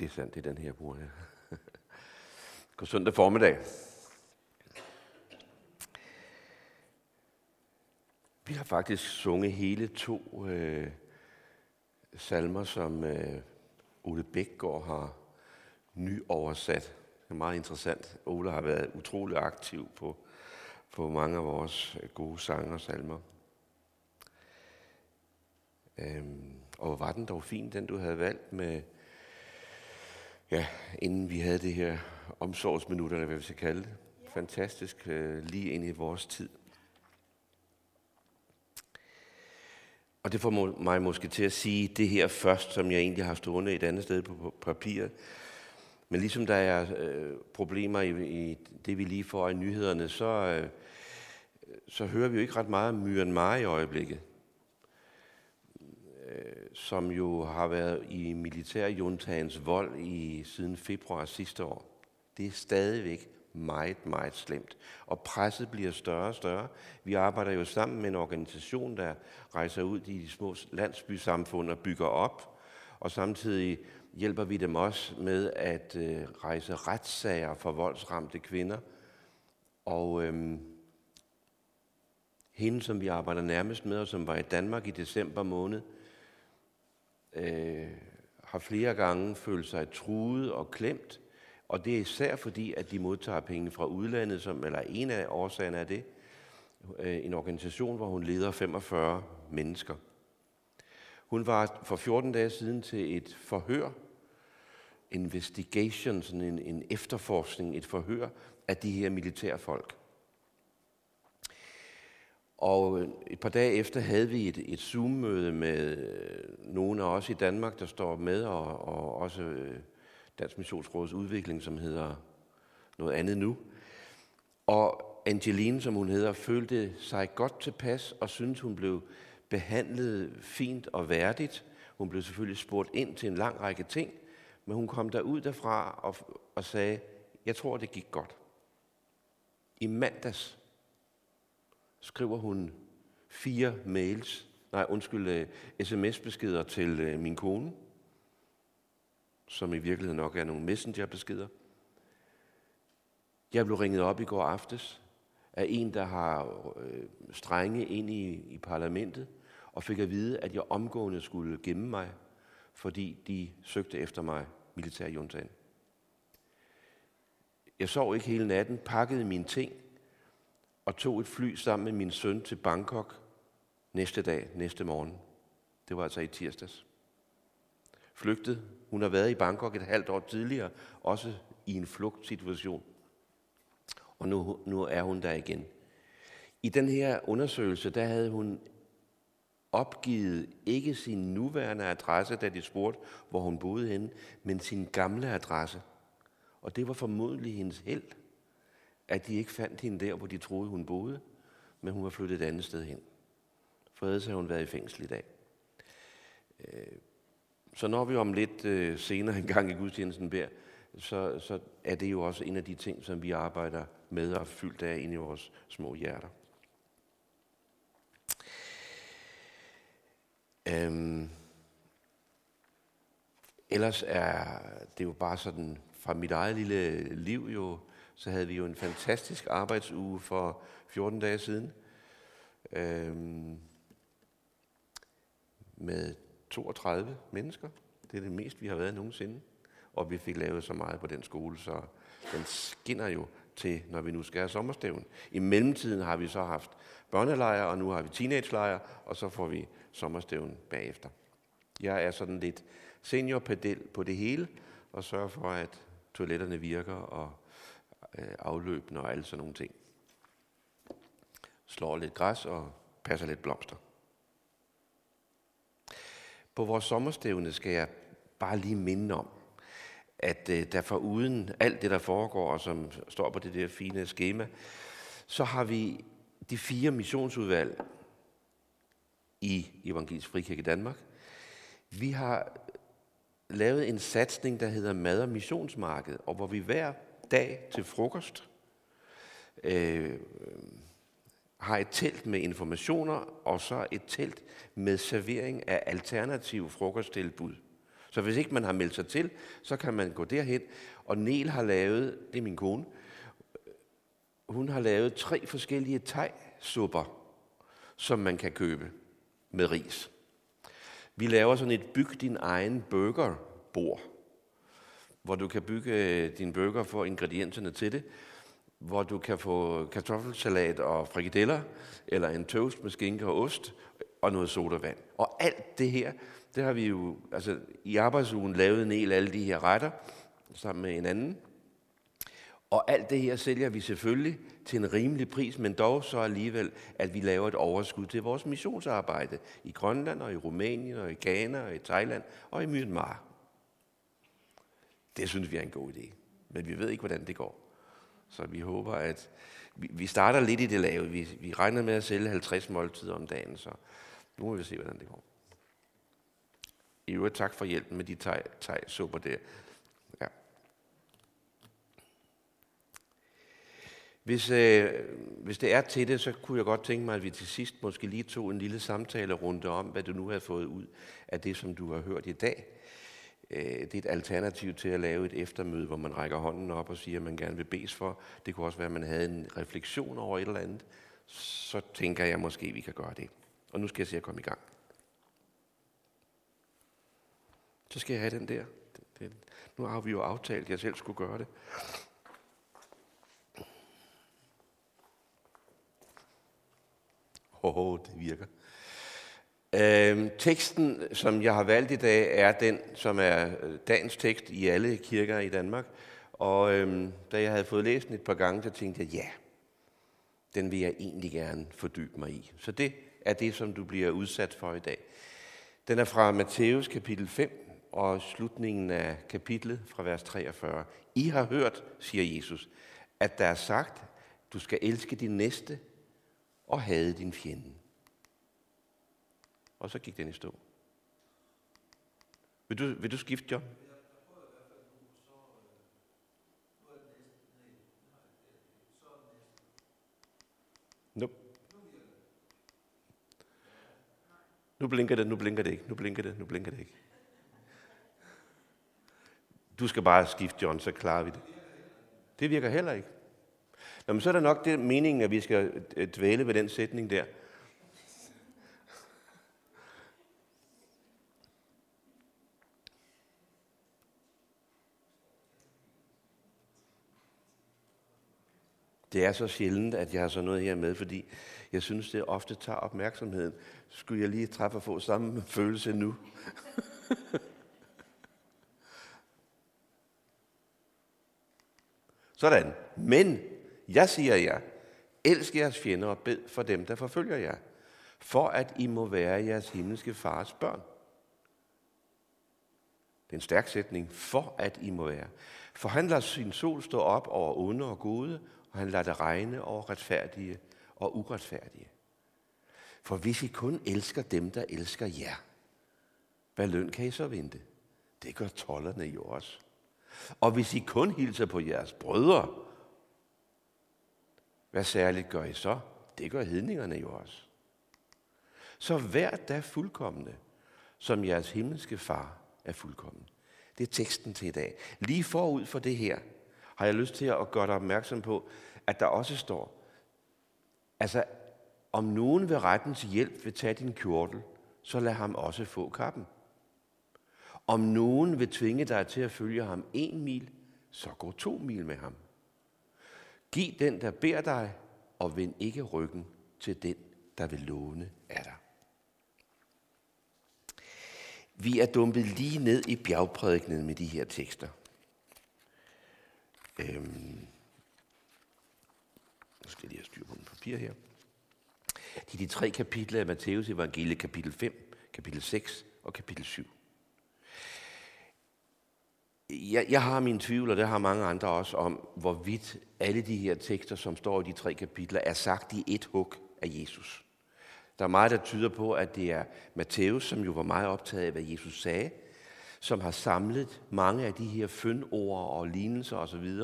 det er sandt, det er den her, bruger jeg. God søndag formiddag. Vi har faktisk sunget hele to øh, salmer, som øh, Ole Bækgaard har nyoversat. Det er meget interessant. Ole har været utrolig aktiv på, på mange af vores øh, gode sange og salmer. Øhm, og var den dog fin, den du havde valgt med, ja, inden vi havde det her omsorgsminut, eller hvad vi skal kalde det. Fantastisk, øh, lige ind i vores tid. Og det får mig måske til at sige det her først, som jeg egentlig har stående et andet sted på papiret. Men ligesom der er øh, problemer i, i det, vi lige får i nyhederne, så, øh, så hører vi jo ikke ret meget om Myanmar i øjeblikket, som jo har været i militærjuntagens vold i siden februar sidste år. Det er stadigvæk meget, meget slemt. Og presset bliver større og større. Vi arbejder jo sammen med en organisation, der rejser ud i de små landsbysamfund og bygger op, og samtidig hjælper vi dem også med at øh, rejse retssager for voldsramte kvinder. Og øhm, hende, som vi arbejder nærmest med, og som var i Danmark i december måned, øh, har flere gange følt sig truet og klemt, og det er især fordi, at de modtager penge fra udlandet, som, eller en af årsagerne er det, øh, en organisation, hvor hun leder 45 mennesker. Hun var for 14 dage siden til et forhør, investigation, sådan en, en efterforskning, et forhør af de her militærfolk. Og et par dage efter havde vi et, et Zoom-møde med øh, nogle af os i Danmark, der står med, og, og også øh, Dansk Missionsråds udvikling, som hedder noget andet nu. Og Angeline, som hun hedder, følte sig godt tilpas og syntes, hun blev behandlet fint og værdigt. Hun blev selvfølgelig spurgt ind til en lang række ting, men hun kom derud derfra og, og sagde, jeg tror, det gik godt. I mandags skriver hun fire mails, nej undskyld, øh, sms-beskeder til øh, min kone, som i virkeligheden nok er nogle messengerbeskeder. Jeg blev ringet op i går aftes af en, der har øh, strenge ind i, i parlamentet, og fik at vide, at jeg omgående skulle gemme mig, fordi de søgte efter mig, militærjuntagen. Jeg sov ikke hele natten, pakkede mine ting og tog et fly sammen med min søn til Bangkok næste dag, næste morgen. Det var altså i tirsdags flygtet. Hun har været i Bangkok et halvt år tidligere, også i en flugtsituation. Og nu, nu er hun der igen. I den her undersøgelse, der havde hun opgivet ikke sin nuværende adresse, da de spurgte, hvor hun boede henne, men sin gamle adresse. Og det var formodentlig hendes held, at de ikke fandt hende der, hvor de troede, hun boede, men hun var flyttet et andet sted hen. For ellers havde hun været i fængsel i dag. Øh, så når vi om lidt øh, senere en gang i gudstjenesten beder, så, så er det jo også en af de ting, som vi arbejder med og fyldt af ind i vores små hjerter. Øhm, ellers er det jo bare sådan, fra mit eget lille liv jo, så havde vi jo en fantastisk arbejdsuge for 14 dage siden. Øhm, med 32 mennesker. Det er det mest, vi har været nogensinde. Og vi fik lavet så meget på den skole, så den skinner jo til, når vi nu skal have sommerstævn. I mellemtiden har vi så haft børnelejre, og nu har vi teenagelejre, og så får vi sommerstævn bagefter. Jeg er sådan lidt seniorpedel på det hele, og sørger for, at toiletterne virker, og øh, afløbende og alle sådan nogle ting. Slår lidt græs og passer lidt blomster. På vores sommerstævne skal jeg bare lige minde om, at øh, der for uden alt det, der foregår, og som står på det der fine schema, så har vi de fire missionsudvalg i Evangelisk Frikirke Danmark. Vi har lavet en satsning, der hedder Mad- og Missionsmarked, og hvor vi hver dag til frokost øh, har et telt med informationer, og så et telt med servering af alternative frokosttilbud, Så hvis ikke man har meldt sig til, så kan man gå derhen. Og Nel har lavet, det er min kone, hun har lavet tre forskellige tegsupper, som man kan købe med ris. Vi laver sådan et byg din egen burgerbord, hvor du kan bygge øh, din burger for ingredienserne til det, hvor du kan få kartoffelsalat og frikadeller, eller en toast med skinke og ost, og noget sodavand. Og alt det her, det har vi jo altså, i arbejdsugen lavet en del af alle de her retter, sammen med en anden. Og alt det her sælger vi selvfølgelig til en rimelig pris, men dog så alligevel, at vi laver et overskud til vores missionsarbejde i Grønland og i Rumænien og i Ghana og i Thailand og i Myanmar. Det synes vi er en god idé, men vi ved ikke, hvordan det går. Så vi håber, at vi, vi starter lidt i det lave. Vi, vi regner med at sælge 50 måltider om dagen, så nu må vi se, hvordan det går. I øvrigt tak for hjælpen med de thai-supper der. Ja. Hvis, øh, hvis det er til det, så kunne jeg godt tænke mig, at vi til sidst måske lige tog en lille samtale rundt om, hvad du nu har fået ud af det, som du har hørt i dag. Øh, det er et alternativ til at lave et eftermøde, hvor man rækker hånden op og siger, at man gerne vil bes for. Det kunne også være, at man havde en refleksion over et eller andet. Så tænker jeg måske, at vi kan gøre det. Og nu skal jeg se at komme i gang. Så skal jeg have den der. Nu har vi jo aftalt, at jeg selv skulle gøre det. Åh, oh, det virker. Øhm, teksten, som jeg har valgt i dag, er den, som er øh, dagens tekst i alle kirker i Danmark. Og øhm, da jeg havde fået læst den et par gange, så tænkte jeg, ja, den vil jeg egentlig gerne fordybe mig i. Så det er det, som du bliver udsat for i dag. Den er fra Matthæus kapitel 5 og slutningen af kapitlet fra vers 43. I har hørt, siger Jesus, at der er sagt, du skal elske din næste og hade din fjende. Og så gik den i stå. Vil du, vil du skifte, job? Nope. Nu blinker det, nu blinker det ikke, nu blinker det, nu blinker det ikke. Du skal bare skifte, John, så klarer vi det. Det virker heller ikke. Nå, men så er der nok det meningen, at vi skal øh, dvæle ved den sætning der. Det er så sjældent, at jeg har sådan noget her med, fordi jeg synes, det ofte tager opmærksomheden. Skulle jeg lige træffe og få samme følelse nu? Sådan. Men jeg siger jer, elsk jeres fjender og bed for dem, der forfølger jer, for at I må være jeres himmelske fars børn. Det er en stærk sætning. For at I må være. For han lader sin sol stå op over onde og gode, og han lader det regne over retfærdige og uretfærdige. For hvis I kun elsker dem, der elsker jer, hvad løn kan I så vente? Det gør tollerne jo også. Og hvis I kun hilser på jeres brødre, hvad særligt gør I så? Det gør hedningerne jo også. Så vær da fuldkommende, som jeres himmelske far er fuldkommen. Det er teksten til i dag. Lige forud for det her, har jeg lyst til at gøre dig opmærksom på, at der også står, altså om nogen ved rettens hjælp vil tage din kjortel, så lad ham også få kappen. Om nogen vil tvinge dig til at følge ham en mil, så gå to mil med ham. Giv den, der beder dig, og vend ikke ryggen til den, der vil låne af dig. Vi er dumpet lige ned i bjergprædikenen med de her tekster. Øhm. Skal jeg lige have styr på den papir her. Det er de tre kapitler af Matteus evangelie, kapitel 5, kapitel 6 og kapitel 7 jeg, jeg har min tvivl, og det har mange andre også, om hvorvidt alle de her tekster, som står i de tre kapitler, er sagt i et hug af Jesus. Der er meget, der tyder på, at det er Matthæus, som jo var meget optaget af, hvad Jesus sagde, som har samlet mange af de her fyndord og lignelser osv.,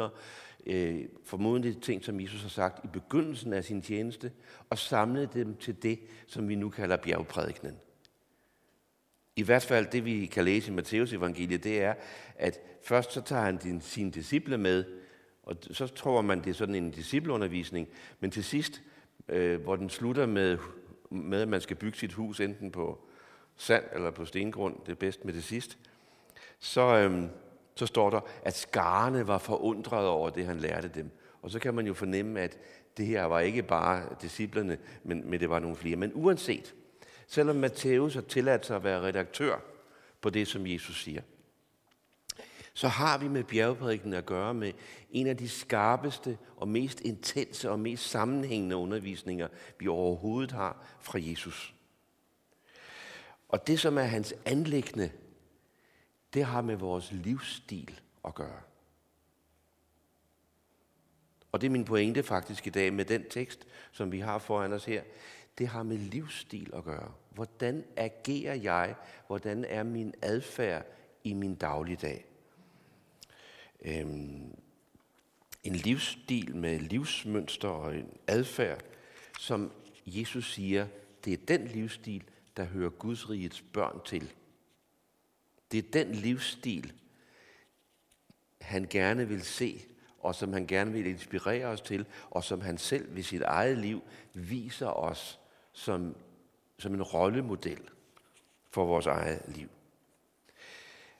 øh, formodentlig ting, som Jesus har sagt i begyndelsen af sin tjeneste, og samlet dem til det, som vi nu kalder bjergprædikenen. I hvert fald det, vi kan læse i Matteus evangeliet, det er, at først så tager han din, sine disciple med, og så tror man, det er sådan en discipleundervisning, men til sidst, øh, hvor den slutter med, med, at man skal bygge sit hus enten på sand eller på stengrund, det er bedst med det sidst, så, øh, så står der, at skarne var forundret over det, han lærte dem. Og så kan man jo fornemme, at det her var ikke bare disciplerne, men, men det var nogle flere. Men uanset, selvom Matthæus har tilladt sig at være redaktør på det, som Jesus siger, så har vi med bjergprædiken at gøre med en af de skarpeste og mest intense og mest sammenhængende undervisninger, vi overhovedet har fra Jesus. Og det, som er hans anlæggende, det har med vores livsstil at gøre. Og det er min pointe faktisk i dag med den tekst, som vi har foran os her. Det har med livsstil at gøre. Hvordan agerer jeg? Hvordan er min adfærd i min dagligdag? Øhm, en livsstil med livsmønster og en adfærd, som Jesus siger, det er den livsstil, der hører Guds rigets børn til. Det er den livsstil, han gerne vil se, og som han gerne vil inspirere os til, og som han selv ved sit eget liv viser os som, som en rollemodel for vores eget liv.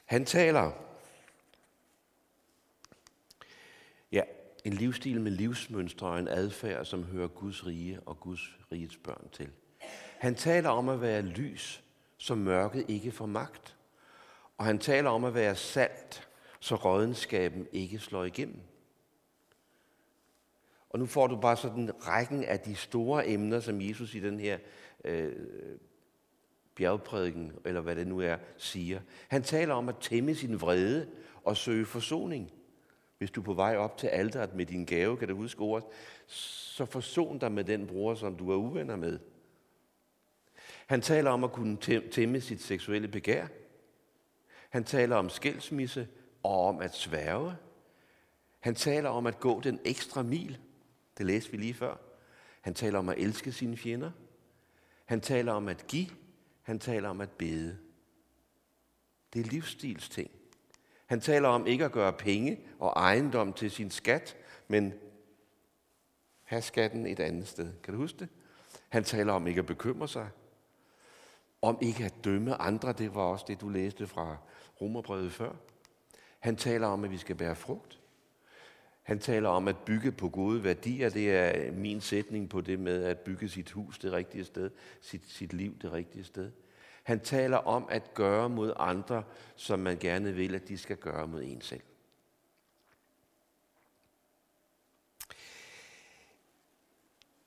Han taler ja, en livsstil med livsmønstre og en adfærd, som hører Guds rige og Guds rigets børn til. Han taler om at være lys, som mørket ikke får magt. Og han taler om at være salt, så rådenskaben ikke slår igennem. Og nu får du bare sådan rækken af de store emner, som Jesus i den her øh, bjergprædiken, eller hvad det nu er, siger. Han taler om at tæmme sin vrede og søge forsoning. Hvis du er på vej op til alderet med din gave, kan du huske ordet, så forson dig med den bror, som du er uvenner med. Han taler om at kunne tæmme sit seksuelle begær. Han taler om skilsmisse og om at sværge. Han taler om at gå den ekstra mil. Det læste vi lige før. Han taler om at elske sine fjender. Han taler om at give. Han taler om at bede. Det er livsstilsting. Han taler om ikke at gøre penge og ejendom til sin skat, men have skatten et andet sted. Kan du huske det? Han taler om ikke at bekymre sig. Om ikke at dømme andre. Det var også det, du læste fra Romerbrevet før. Han taler om, at vi skal bære frugt. Han taler om at bygge på gode værdier. Det er min sætning på det med at bygge sit hus det rigtige sted, sit, sit liv det rigtige sted. Han taler om at gøre mod andre, som man gerne vil, at de skal gøre mod en selv.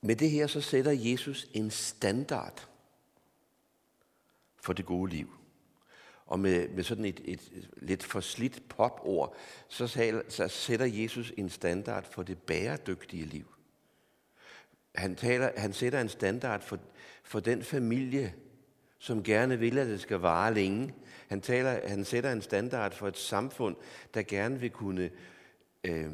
Med det her så sætter Jesus en standard for det gode liv og med, med sådan et, et, et lidt forslidt popord, så, så sætter Jesus en standard for det bæredygtige liv. Han, taler, han sætter en standard for, for den familie, som gerne vil, at det skal vare længe. Han, taler, han sætter en standard for et samfund, der gerne vil kunne øh,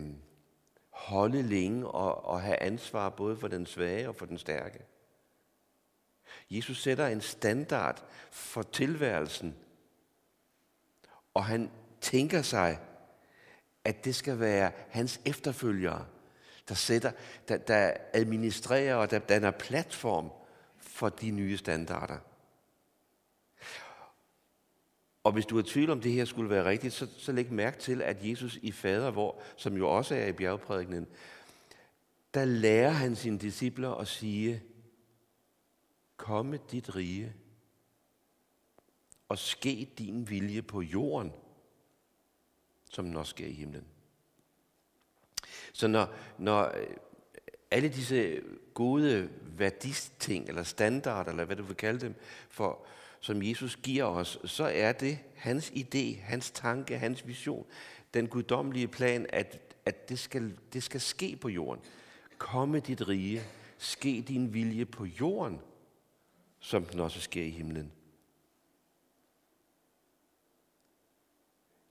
holde længe og, og have ansvar både for den svage og for den stærke. Jesus sætter en standard for tilværelsen, og han tænker sig, at det skal være hans efterfølgere, der, sætter, der, der administrerer og der danner platform for de nye standarder. Og hvis du er tvivl om det her skulle være rigtigt, så, så læg mærke til, at Jesus i fader, hvor, som jo også er i bjergprædikenen, der lærer han sine discipler at sige, komme dit rige, og ske din vilje på jorden, som den også sker i himlen. Så når, når øh, alle disse gode værdisting, eller standarder, eller hvad du vil kalde dem, for, som Jesus giver os, så er det hans idé, hans tanke, hans vision, den guddommelige plan, at, at det, skal, det skal ske på jorden. Komme dit rige, ske din vilje på jorden, som den også sker i himlen.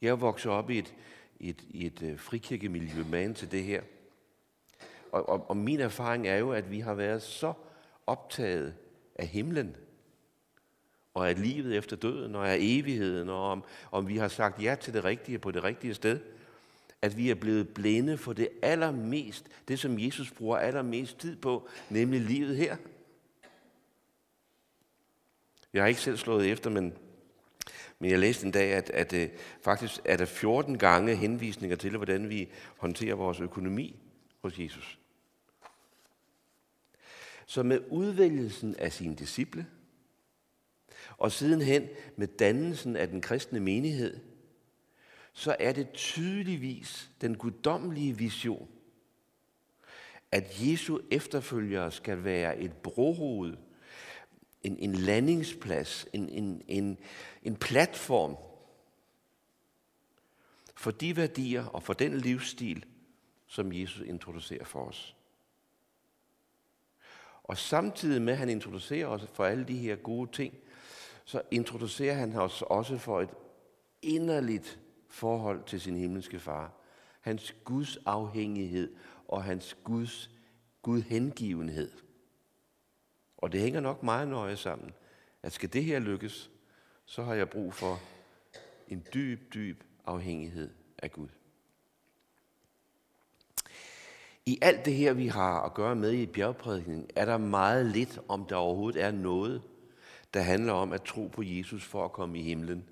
Jeg er vokset op i et, i et, i et øh, frikirkemiljø man til det her. Og, og, og min erfaring er jo, at vi har været så optaget af himlen, og af livet efter døden, og af evigheden, og om, om vi har sagt ja til det rigtige på det rigtige sted. At vi er blevet blinde for det allermest, det som Jesus bruger allermest tid på, nemlig livet her. Jeg har ikke selv slået efter, men, men jeg læste en dag, at, at, at faktisk er der 14 gange henvisninger til, hvordan vi håndterer vores økonomi hos Jesus. Så med udvælgelsen af sine disciple, og sidenhen med dannelsen af den kristne menighed, så er det tydeligvis den guddommelige vision, at Jesu efterfølgere skal være et brohoved, en, en landingsplads, en, en, en, en platform for de værdier og for den livsstil, som Jesus introducerer for os. Og samtidig med, at han introducerer os for alle de her gode ting, så introducerer han os også for et inderligt forhold til sin himmelske far. Hans Guds afhængighed og hans Guds Gud hengivenhed. Og det hænger nok meget nøje sammen, at skal det her lykkes, så har jeg brug for en dyb, dyb afhængighed af Gud. I alt det her, vi har at gøre med i bjergprædikningen, er der meget lidt, om der overhovedet er noget, der handler om at tro på Jesus for at komme i himlen.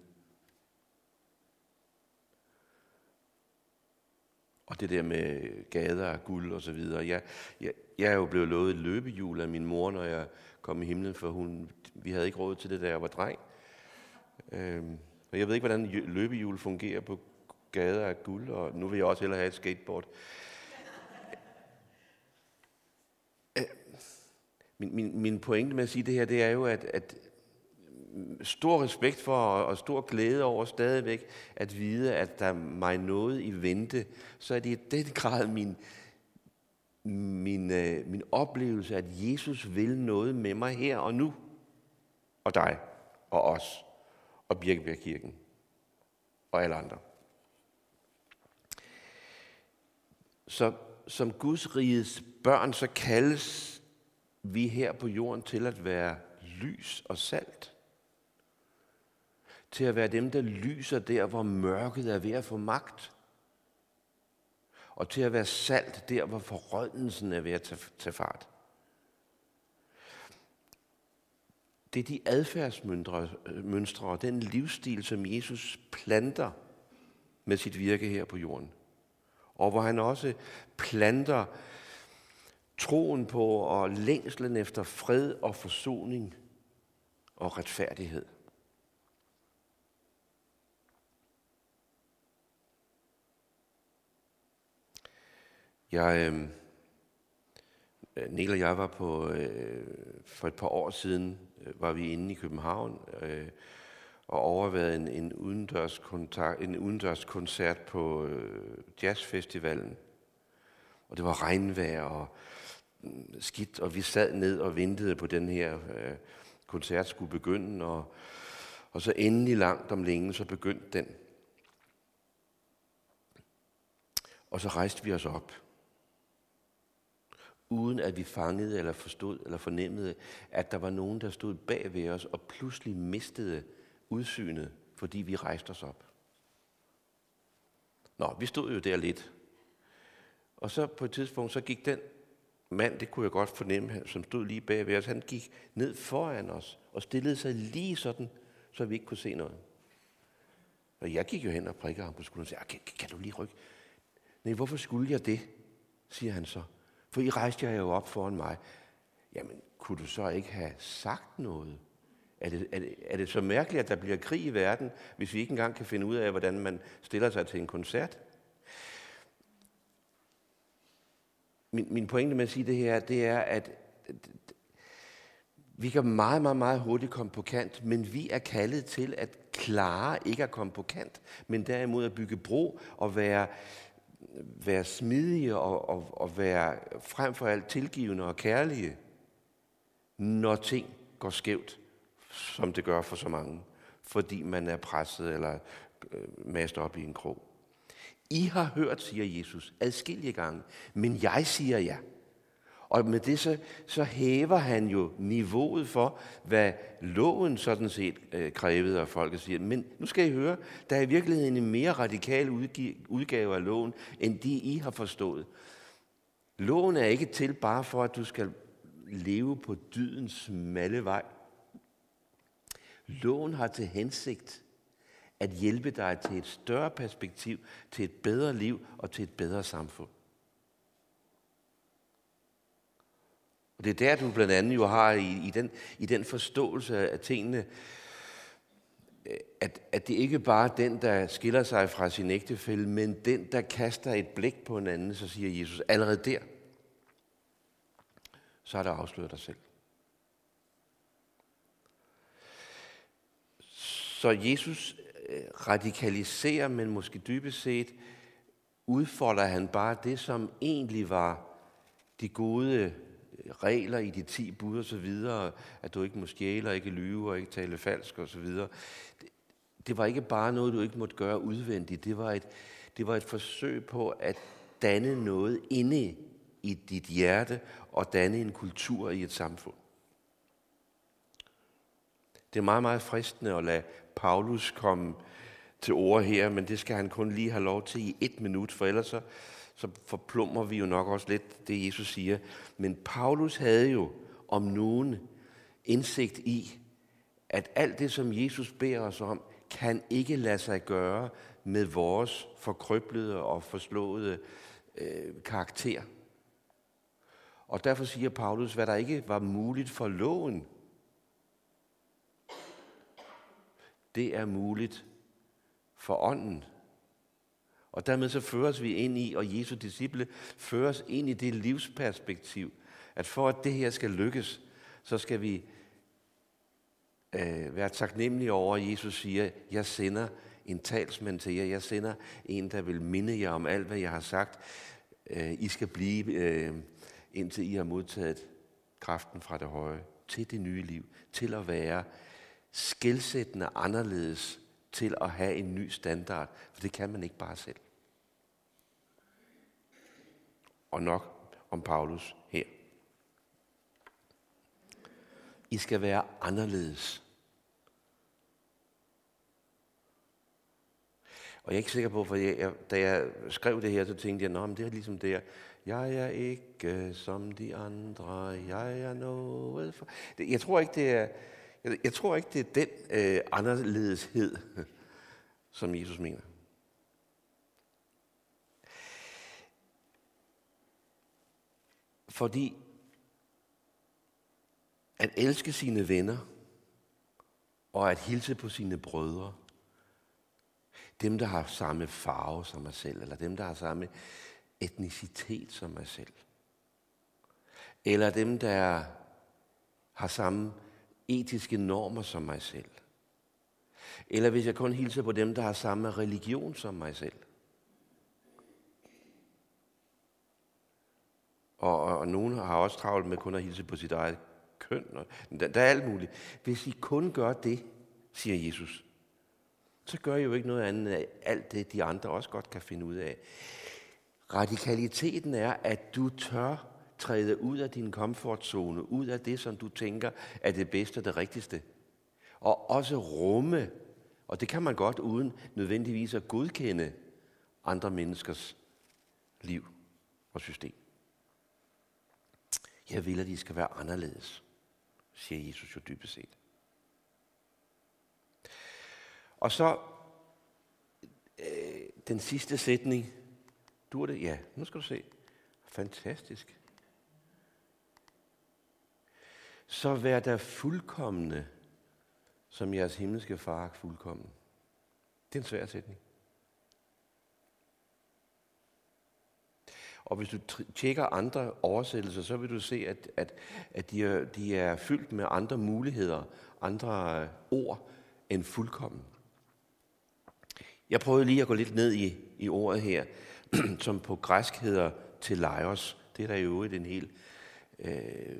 Og det der med gader af guld og så videre. Jeg, jeg, jeg er jo blevet lovet et løbehjul af min mor, når jeg kom i himlen, for hun, vi havde ikke råd til det, da jeg var dreng. Øhm, og jeg ved ikke, hvordan løbehjul fungerer på gader af guld, og nu vil jeg også hellere have et skateboard. Øh, min, min, min pointe med at sige det her, det er jo, at, at stor respekt for og stor glæde over stadigvæk at vide, at der er mig noget i vente, så er det i den grad min, min, øh, min oplevelse, at Jesus vil noget med mig her og nu, og dig, og os, og Birkebjergkirken, og alle andre. Så som Guds rigets børn, så kaldes vi her på jorden til at være lys og salt. Til at være dem, der lyser der, hvor mørket er ved at få magt. Og til at være salt der, hvor forrådnelsen er ved at tage Det er de adfærdsmønstre og den livsstil, som Jesus planter med sit virke her på jorden. Og hvor han også planter troen på og længslen efter fred og forsoning og retfærdighed. Jeg, øhm, øh, Niel og jeg var på, øh, for et par år siden, øh, var vi inde i København øh, og overvejede en, en, udendørs kontakt, en udendørs koncert på øh, jazzfestivalen. Og det var regnvejr og mm, skidt, og vi sad ned og ventede på den her øh, koncert skulle begynde, og, og så endelig langt om længe, så begyndte den. Og så rejste vi os op uden at vi fangede eller forstod eller fornemmede, at der var nogen, der stod bag ved os og pludselig mistede udsynet, fordi vi rejste os op. Nå, vi stod jo der lidt. Og så på et tidspunkt, så gik den mand, det kunne jeg godt fornemme, som stod lige bag ved os, han gik ned foran os og stillede sig lige sådan, så vi ikke kunne se noget. Og jeg gik jo hen og prikkede ham på skulderen og sagde, ah, kan, kan du lige rykke? Nej, hvorfor skulle jeg det? siger han så. For I rejste jer jo op foran mig. Jamen, kunne du så ikke have sagt noget? Er det, er, det, er det så mærkeligt, at der bliver krig i verden, hvis vi ikke engang kan finde ud af, hvordan man stiller sig til en koncert? Min, min pointe med at sige det her, det er, at vi kan meget, meget, meget hurtigt komme på kant, men vi er kaldet til at klare ikke at komme på kant, men derimod at bygge bro og være være smidige og, og, og være frem for alt tilgivende og kærlige, når ting går skævt, som det gør for så mange, fordi man er presset eller øh, mast op i en krog. I har hørt, siger Jesus, adskillige gange, men jeg siger ja. Og med det så, så hæver han jo niveauet for, hvad loven sådan set øh, krævede af folket siger. Men nu skal I høre, der er i virkeligheden en mere radikal udgave af loven, end de I har forstået. Loven er ikke til bare for, at du skal leve på dydens smalle vej. Loven har til hensigt at hjælpe dig til et større perspektiv, til et bedre liv og til et bedre samfund. Og det er der, du blandt andet jo har i, i, den, i den forståelse af tingene, at, at det ikke bare er den, der skiller sig fra sin ægtefælde, men den, der kaster et blik på en anden, så siger Jesus, allerede der, så har der afsløret dig selv. Så Jesus øh, radikaliserer, men måske dybest set udfolder han bare det, som egentlig var de gode regler i de ti bud og så videre, at du ikke må stjæle og ikke lyve og ikke tale falsk og så videre. Det, det var ikke bare noget, du ikke måtte gøre udvendigt. Det var et, det var et forsøg på at danne noget inde i dit hjerte og danne en kultur i et samfund. Det er meget, meget fristende at lade Paulus komme til ord her, men det skal han kun lige have lov til i et minut, for ellers så, så forplummer vi jo nok også lidt det, Jesus siger. Men Paulus havde jo om nogen indsigt i, at alt det, som Jesus beder os om, kan ikke lade sig gøre med vores forkrøblede og forslåede øh, karakter. Og derfor siger Paulus, hvad der ikke var muligt for loven, det er muligt for ånden. Og dermed så føres vi ind i, og Jesu disciple føres ind i det livsperspektiv, at for at det her skal lykkes, så skal vi øh, være taknemmelige over, at Jesus siger, jeg sender en talsmand til jer, jeg sender en, der vil minde jer om alt, hvad jeg har sagt. Øh, I skal blive, øh, indtil I har modtaget kraften fra det høje, til det nye liv, til at være skældsættende anderledes til at have en ny standard, for det kan man ikke bare selv. Og nok om Paulus her. I skal være anderledes. Og jeg er ikke sikker på, for jeg, da jeg skrev det her, så tænkte jeg, at det er ligesom det her. Jeg er ikke øh, som de andre, jeg er noget for... Jeg tror ikke, det er, jeg, jeg tror ikke, det er den øh, anderledeshed, som Jesus mener. Fordi at elske sine venner og at hilse på sine brødre, dem der har samme farve som mig selv, eller dem der har samme etnicitet som mig selv, eller dem der har samme etiske normer som mig selv. Eller hvis jeg kun hilser på dem, der har samme religion som mig selv. Og, og, og nogen har også travlt med kun at hilse på sit eget køn. Og, der, der er alt muligt. Hvis I kun gør det, siger Jesus, så gør I jo ikke noget andet af alt det, de andre også godt kan finde ud af. Radikaliteten er, at du tør træde ud af din komfortzone, ud af det, som du tænker er det bedste og det rigtigste. Og også rumme, og det kan man godt uden nødvendigvis at godkende andre menneskers liv og system. Jeg vil, at de skal være anderledes, siger Jesus jo dybest set. Og så øh, den sidste sætning. Du er det? Ja, nu skal du se. Fantastisk så vær der fuldkommende, som jeres himmelske far er fuldkommen. Det er en svær sætning. Og hvis du tjekker andre oversættelser, så vil du se, at, at, at de, er, de er fyldt med andre muligheder, andre øh, ord end fuldkommen. Jeg prøvede lige at gå lidt ned i, i ordet her, som på græsk hedder teleios. Det er der jo en hel øh,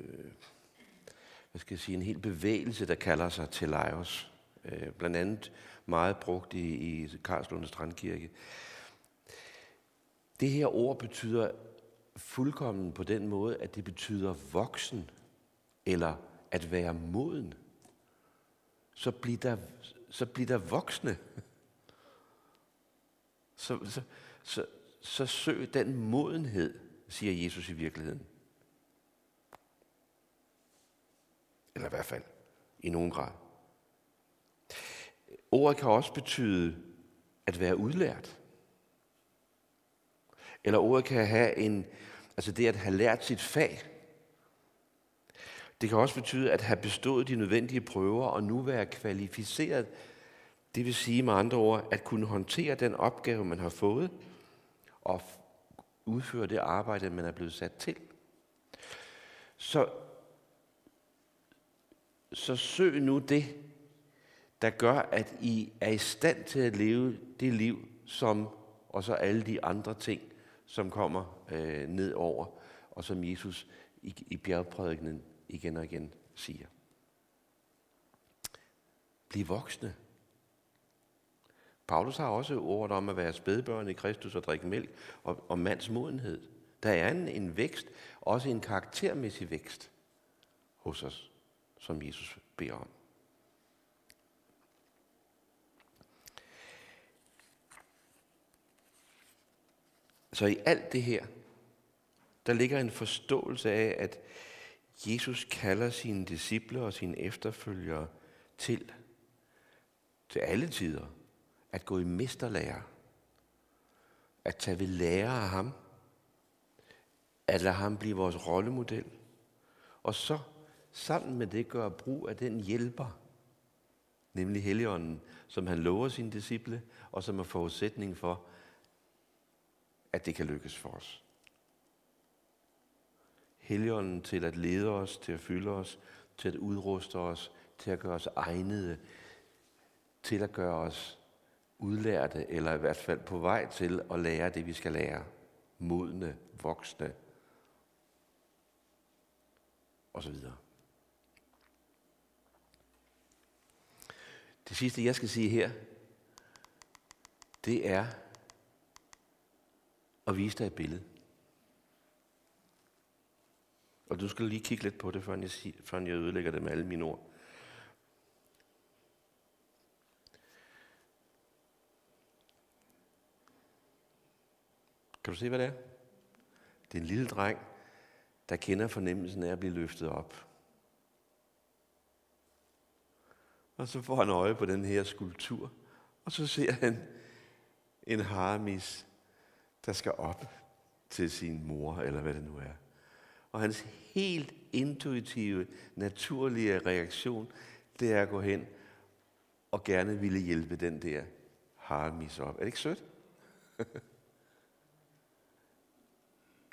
hvad skal jeg sige, en hel bevægelse, der kalder sig Teleios. Øh, blandt andet meget brugt i, i Karlslunde Strandkirke. Det her ord betyder fuldkommen på den måde, at det betyder voksen, eller at være moden. Så bliver der, så bliver der voksne. Så, så, så, så søg den modenhed, siger Jesus i virkeligheden. Eller i hvert fald i nogen grad. Ordet kan også betyde at være udlært. Eller ordet kan have en, altså det at have lært sit fag. Det kan også betyde at have bestået de nødvendige prøver og nu være kvalificeret. Det vil sige med andre ord, at kunne håndtere den opgave, man har fået, og udføre det arbejde, man er blevet sat til. Så, så søg nu det, der gør, at I er i stand til at leve det liv, som og så alle de andre ting, som kommer øh, ned over, og som Jesus i, i bjergprædikenen igen og igen siger. Bliv voksne. Paulus har også ordet om at være spædbørn i Kristus og drikke mælk og, og mands modenhed. Der er en, en vækst, også en karaktermæssig vækst hos os, som Jesus beder om. Så i alt det her, der ligger en forståelse af, at Jesus kalder sine disciple og sine efterfølgere til, til alle tider, at gå i mesterlærer, at tage ved lære af ham, at lade ham blive vores rollemodel, og så sammen med det gøre brug af den hjælper, nemlig Helligånden, som han lover sine disciple, og som er forudsætning for, at det kan lykkes for os. Helligånden til at lede os, til at fylde os, til at udruste os, til at gøre os egnede, til at gøre os udlærte, eller i hvert fald på vej til at lære det, vi skal lære. Modne, voksne, og så videre. Det sidste, jeg skal sige her, det er at vise dig et billede. Og du skal lige kigge lidt på det, før jeg, før jeg ødelægger det med alle mine ord. Kan du se, hvad det er? Det er en lille dreng, der kender fornemmelsen af at blive løftet op. Og så får han øje på den her skulptur, og så ser han en haramis, der skal op til sin mor, eller hvad det nu er. Og hans helt intuitive, naturlige reaktion, det er at gå hen og gerne ville hjælpe den der haramis op. Er det ikke sødt?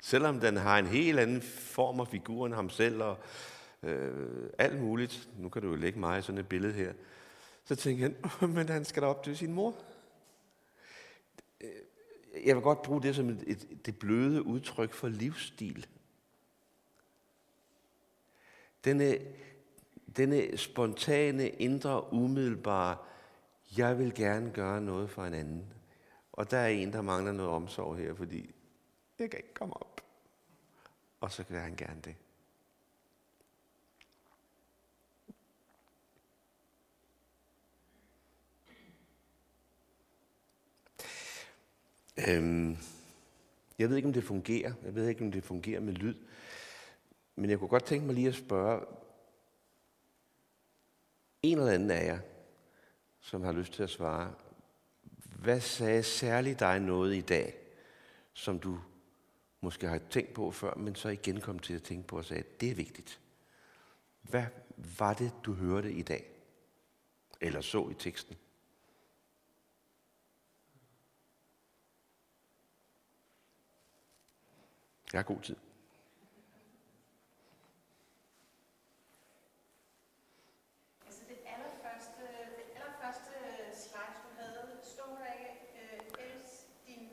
Selvom den har en helt anden form og figur end ham selv, og øh, alt muligt. Nu kan du jo lægge mig i sådan et billede her. Så tænker han, men han skal da op til sin mor. Øh, jeg vil godt bruge det som et, et, det bløde udtryk for livsstil. Denne, denne spontane, indre, umiddelbare, jeg vil gerne gøre noget for en anden. Og der er en, der mangler noget omsorg her, fordi jeg kan ikke komme op. Og så vil han gerne det. Øhm, jeg ved ikke, om det fungerer. Jeg ved ikke, om det fungerer med lyd. Men jeg kunne godt tænke mig lige at spørge en eller anden af jer, som har lyst til at svare, hvad sagde særligt dig noget i dag, som du måske har tænkt på før, men så igen kom til at tænke på og sagde, at det er vigtigt. Hvad var det, du hørte i dag? Eller så i teksten? Jeg har god tid. Altså det allerførste, det allerførste slide, du havde, stod der ikke, øh, elsk din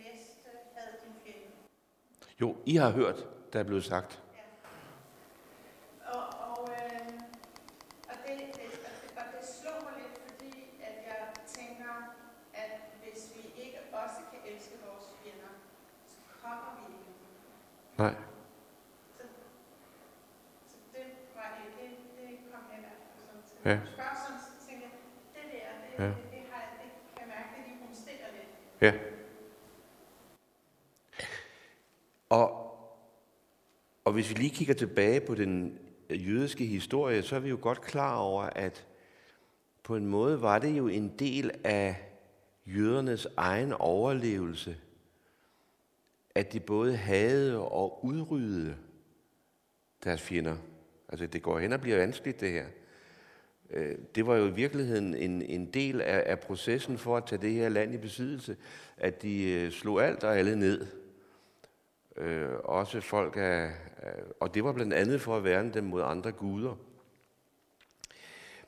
næste, had din fjende. Jo, I har hørt, der er blevet sagt. Og, og, øh, og, det, det, og, det, og det slår mig lidt, fordi at jeg tænker, at hvis vi ikke også kan elske vores fjender, så kommer vi ikke. Nej. Så, så det var det, det, det kom jeg i hvert fald sådan til. Ja. Ja. Spørgsmål, så tænkte jeg, det der, det, Ja. ja. det, det, har jeg, det kan jeg mærke, det lige rumsterer lidt. Ja. Og, og hvis vi lige kigger tilbage på den øh, jødiske historie, så er vi jo godt klar over, at på en måde var det jo en del af jødernes egen overlevelse, at de både havde og udryddede deres fjender. Altså det går hen og bliver vanskeligt det her. Øh, det var jo i virkeligheden en, en del af, af processen for at tage det her land i besiddelse, at de øh, slog alt og alle ned. Øh, også folk af, og det var blandt andet for at værne dem mod andre guder.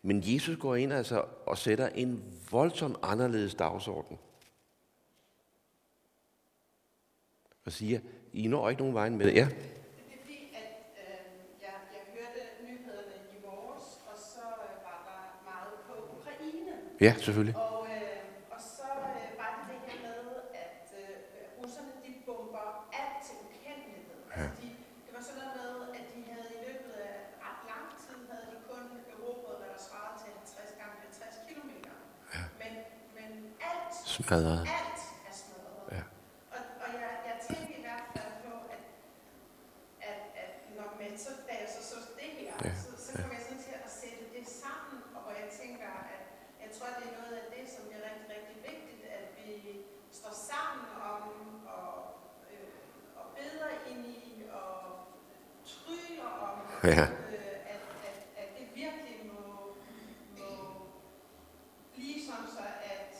Men Jesus går ind altså og sætter en voldsom anderledes dagsorden. Og siger, I når ikke nogen vejen med det. Ja, Det er fordi, at øh, jeg, jeg hørte nyhederne i morges, og så øh, var der meget på Ukraine. ja selvfølgelig. Og, øh, og så øh, var det det her med, at øh, russerne de bomber alt til ukendelighed. Ja. Altså, de, det var sådan noget med, at de havde i løbet af ret lang tid, havde de kun erobret, hvad der svarede til 50 gange 50 kilometer. Ja. Men, men alt, Smadret. alt er smadret. Ja. Og, og jeg, jeg tænkte i hvert fald på, at, at, at når man så, da jeg så så det her, Ja, så, så kom jeg sådan til at sætte det sammen, og hvor jeg tænker, at jeg tror, det er noget af det, som er rigtig, rigtig vigtigt, at vi står sammen om og, øh, og beder ind i og tryller om, Ja. øh, at, at, at det virkelig må, må blive sådan så, at,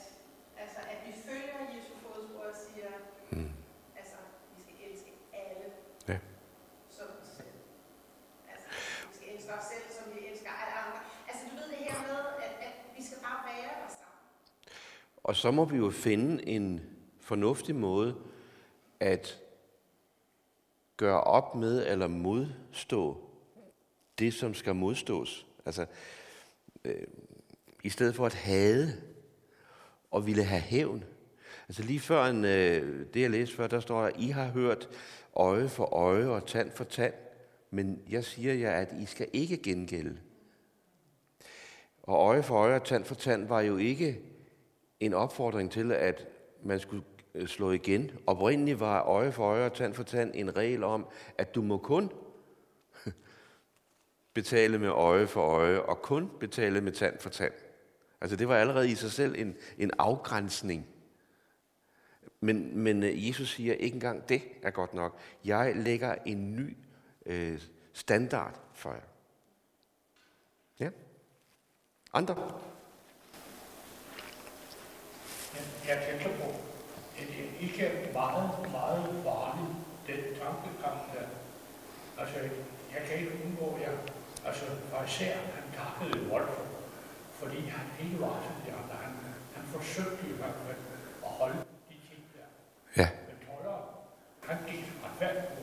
altså, at vi følger Jesu fodspor og siger, Mm. altså, vi skal elske alle Ja. som os selv. Altså, vi skal elske os selv, som vi elsker alle andre. Altså, du ved det her med, at, at vi skal bare være der sammen. Og så må vi jo finde en fornuftig måde at gøre op med eller modstå det, som skal modstås. Altså, øh, i stedet for at hade og ville have hævn. Altså lige før en, øh, det, jeg læste før, der står der, I har hørt øje for øje og tand for tand, men jeg siger jer, at I skal ikke gengælde. Og øje for øje og tand for tand var jo ikke en opfordring til, at man skulle øh, slå igen. Oprindeligt var øje for øje og tand for tand en regel om, at du må kun betale med øje for øje, og kun betale med tand for tand. Altså det var allerede i sig selv en, en afgrænsning. Men, men øh, Jesus siger ikke engang, det er godt nok. Jeg lægger en ny øh, standard for jer. Ja. Andre? Jeg, jeg tænker på, at det ikke er meget, meget farligt, den tankegang der. Altså, jeg kan ikke undgå, at jeg, altså, for især, han takkede Wolf, fordi han ikke var som de andre. Han, han forsøgte i hvert fald at holde de ting der. Ja. Men tolleren, han gik retfærdigt på.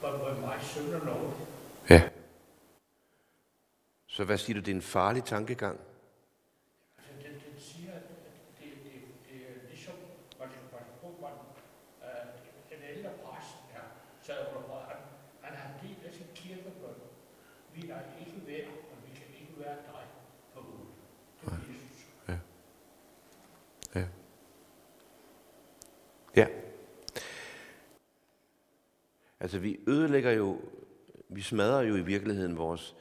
Hvor hvor mig sønder noget. Ja. Så hvad siger du, det er en farlig tankegang? Altså, den, den siger, at det, det, det er ligesom, hvad det var på, man, øh, den ældre præst her, sad under for, han, han har en del af sin kirkebøn. Vi er ikke værd, og vi kan ikke være dig på ud. Det er Jesus. Ja. Altså vi ødelægger jo, vi smadrer jo i virkeligheden vores,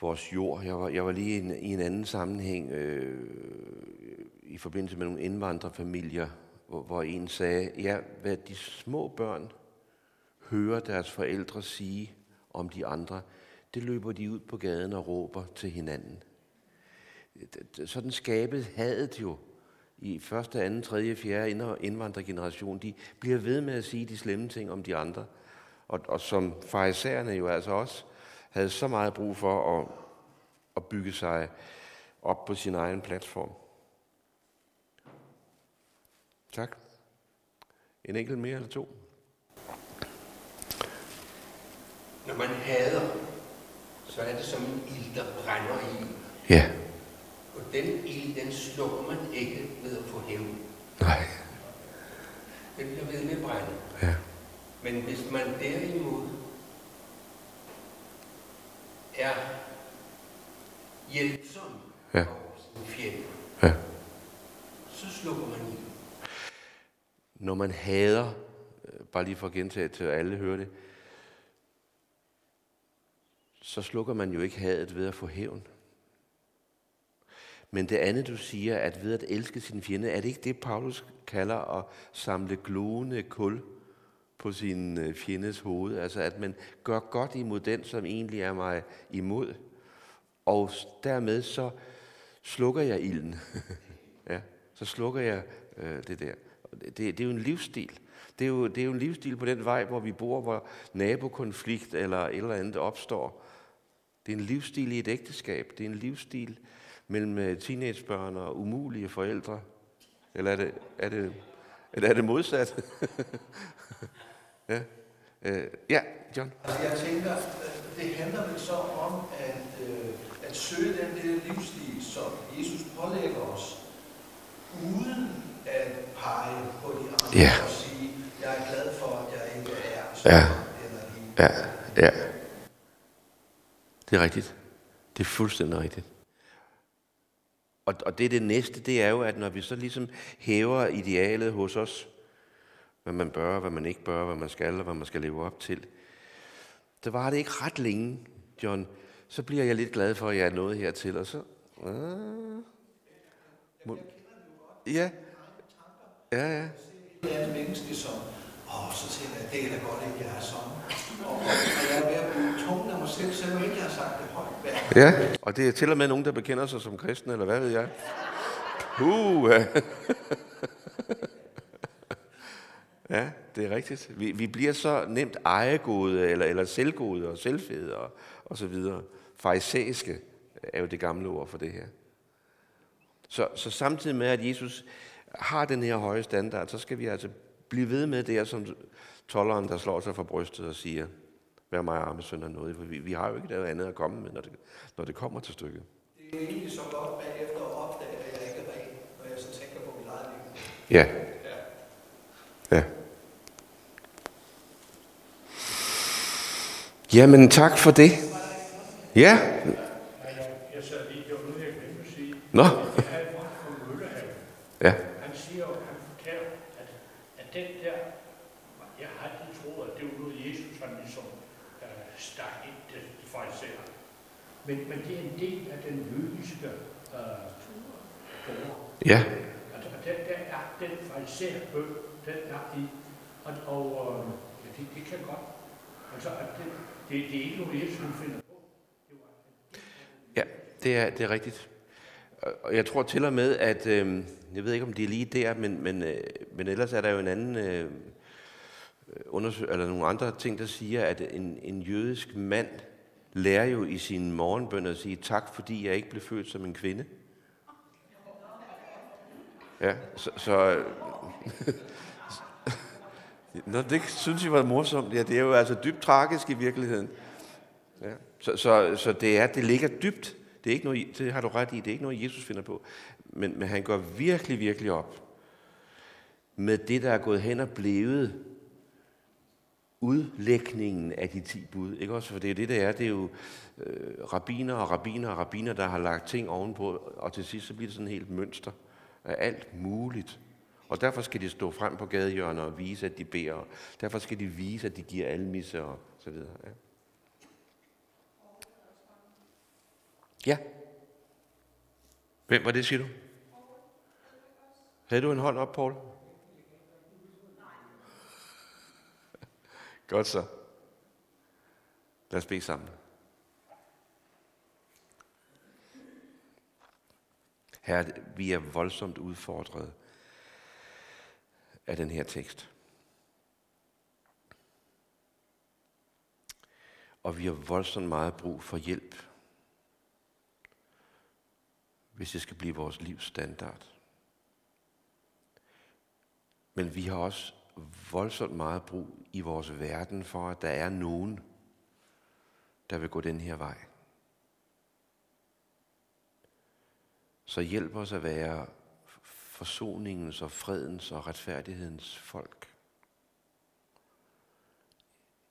vores jord. Jeg var, jeg var lige i en, i en anden sammenhæng øh, i forbindelse med nogle indvandrerfamilier, hvor, hvor en sagde, ja, hvad de små børn hører deres forældre sige om de andre, det løber de ud på gaden og råber til hinanden. Sådan skabes hadet jo i første, anden, tredje, fjerde indvandrergeneration. De bliver ved med at sige de slemme ting om de andre. Og, og som farisæerne jo altså også havde så meget brug for at, at bygge sig op på sin egen platform. Tak. En enkelt mere eller to? Når man hader, så er det som en ild, der brænder i. Ja. Den slukker man ikke ved at få hævn. Nej. Den bliver ved med at brænde. Ja. Men hvis man derimod er hjælpsom Ja. over sin fjende, Ja. så slukker man i. Når man hader, øh, bare lige for at gentage til alle hører det, så slukker man jo ikke hadet ved at få hævn. Men det andet, du siger, at ved at elske sin fjende, er det ikke det, Paulus kalder at samle glående kul på sin øh, fjendes hoved? Altså at man gør godt imod den, som egentlig er mig imod. Og dermed så slukker jeg ilden. ja, så slukker jeg øh, det der. Det, det er jo en livsstil. Det er, jo, det er jo en livsstil på den vej, hvor vi bor, hvor nabokonflikt eller et eller andet opstår. Det er en livsstil i et ægteskab. Det er en livsstil mellem øh, teenagebørn og umulige forældre. Eller er det, er det, eller er det modsat? ja. Øh, ja, John. Altså jeg tænker, øh, det handler vel så om at, øh, at søge den der livsstil, som Jesus pålægger os, uden at pege på de andre Ja. og sige, jeg er glad for, at jeg ikke er Ja. eller hende. Ja, ja. Det er rigtigt. Det er fuldstændig rigtigt. Og, og det er det næste, det er jo, at når vi så ligesom hæver idealet hos os, hvad man bør, hvad man ikke bør, hvad man skal, og hvad man skal leve op til, så var det ikke ret længe, John. Så bliver jeg lidt glad for, at jeg er nået hertil, og så... Ah, må, ja, ja, ja. Jeg er en menneske, som, åh, så tænker jeg, det er da godt, at jeg er sådan. Og, og jeg er ved at blive tungen af mig selv, selvom ikke jeg har sagt det højt. Ja, og det er til og med nogen, der bekender sig som kristne, eller hvad ved jeg. Uh. Ja, det er rigtigt. Vi, vi bliver så nemt ejegode, eller, eller selvgode og selvfede og, og så videre. Farisæiske er jo det gamle ord for det her. Så, så samtidig med, at Jesus har den her høje standard, så skal vi altså blive ved med det, som tolleren, der slår sig for brystet og siger, vær mig arme søn af noget, for vi, vi har jo ikke noget andet at komme med, når det, når det kommer til stykket. Det er egentlig så godt bagefter at opdage, at jeg ikke er ren, når jeg så tænker på mit eget liv. Ja. Ja. Ja. Jamen, tak for det. Ja. Men jeg, jeg sad lige derude, jeg glemte at sige, Nå. jeg havde en fra Møllehave. Ja. Han siger jo, han fortæller, at, at den der, jeg har altid troet, at det var noget, Jesus han ligesom øh, stak ind til de farisæer. Men, men det er en del af den jødiske øh. Ja. Altså, den der er, den farisæerbøn, den er i, og, og øh, ja, det, det kan godt, altså, at det, det, det er ikke noget, Jesus finder på. Det var en Ja, det er, det er rigtigt. Og- Og jeg tror til og med, at, øh, jeg ved ikke om det er lige der, men, men, øh, men ellers er der jo en anden, øh, undersøg, eller nogle andre ting, der siger, at en, en jødisk mand lærer jo i sin morgenbøn at sige, tak fordi jeg ikke blev født som en kvinde. Ja, så... så Nå, det synes jeg var morsomt. Ja, det er jo altså dybt tragisk i virkeligheden. Ja. Så, så, så det, er, det ligger dybt. Det, er ikke noget, det har du ret i. Det er ikke noget, Jesus finder på. Men, men han går virkelig, virkelig op med det, der er gået hen og blevet udlægningen af de ti bud. Ikke også? For det er det, der er. Det er jo øh, rabiner og rabiner og rabiner, der har lagt ting ovenpå, og til sidst så bliver det sådan et helt mønster af alt muligt. Og derfor skal de stå frem på gadehjørner og vise, at de beder. Og derfor skal de vise, at de giver almisse og så videre. Ja. Ja. Hvem var det, siger du? Havde du en hånd op, Paul? Godt så. Lad os bede sammen. Herre, vi er voldsomt udfordret af den her tekst. Og vi har voldsomt meget brug for hjælp, hvis det skal blive vores livs standard. Men vi har også voldsomt meget brug i vores verden for, at der er nogen, der vil gå den her vej. Så hjælp os at være forsoningens og fredens og retfærdighedens folk.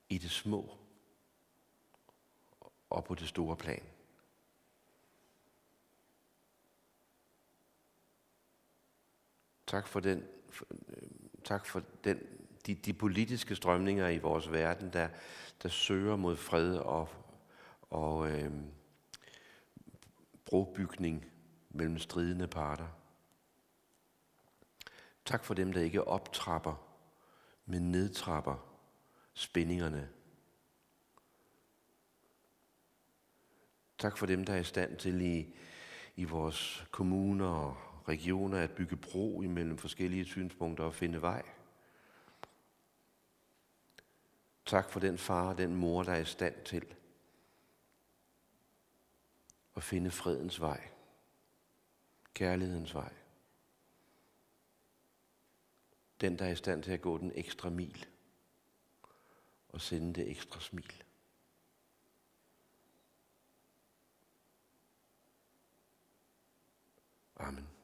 I det små og på det store plan. Tak for den, øh, tak for den, de, de politiske strømninger i vores verden, der, der søger mod fred og, og øh, brobygning mellem stridende parter. Tak for dem, der ikke optrapper, men nedtrapper spændingerne. Tak for dem, der er i stand til i, i vores kommuner og regioner, at bygge bro imellem forskellige synspunkter og finde vej. Tak for den far og den mor, der er i stand til at finde fredens vej, kærlighedens vej. Den, der er i stand til at gå den ekstra mil og sende det ekstra smil. Amen.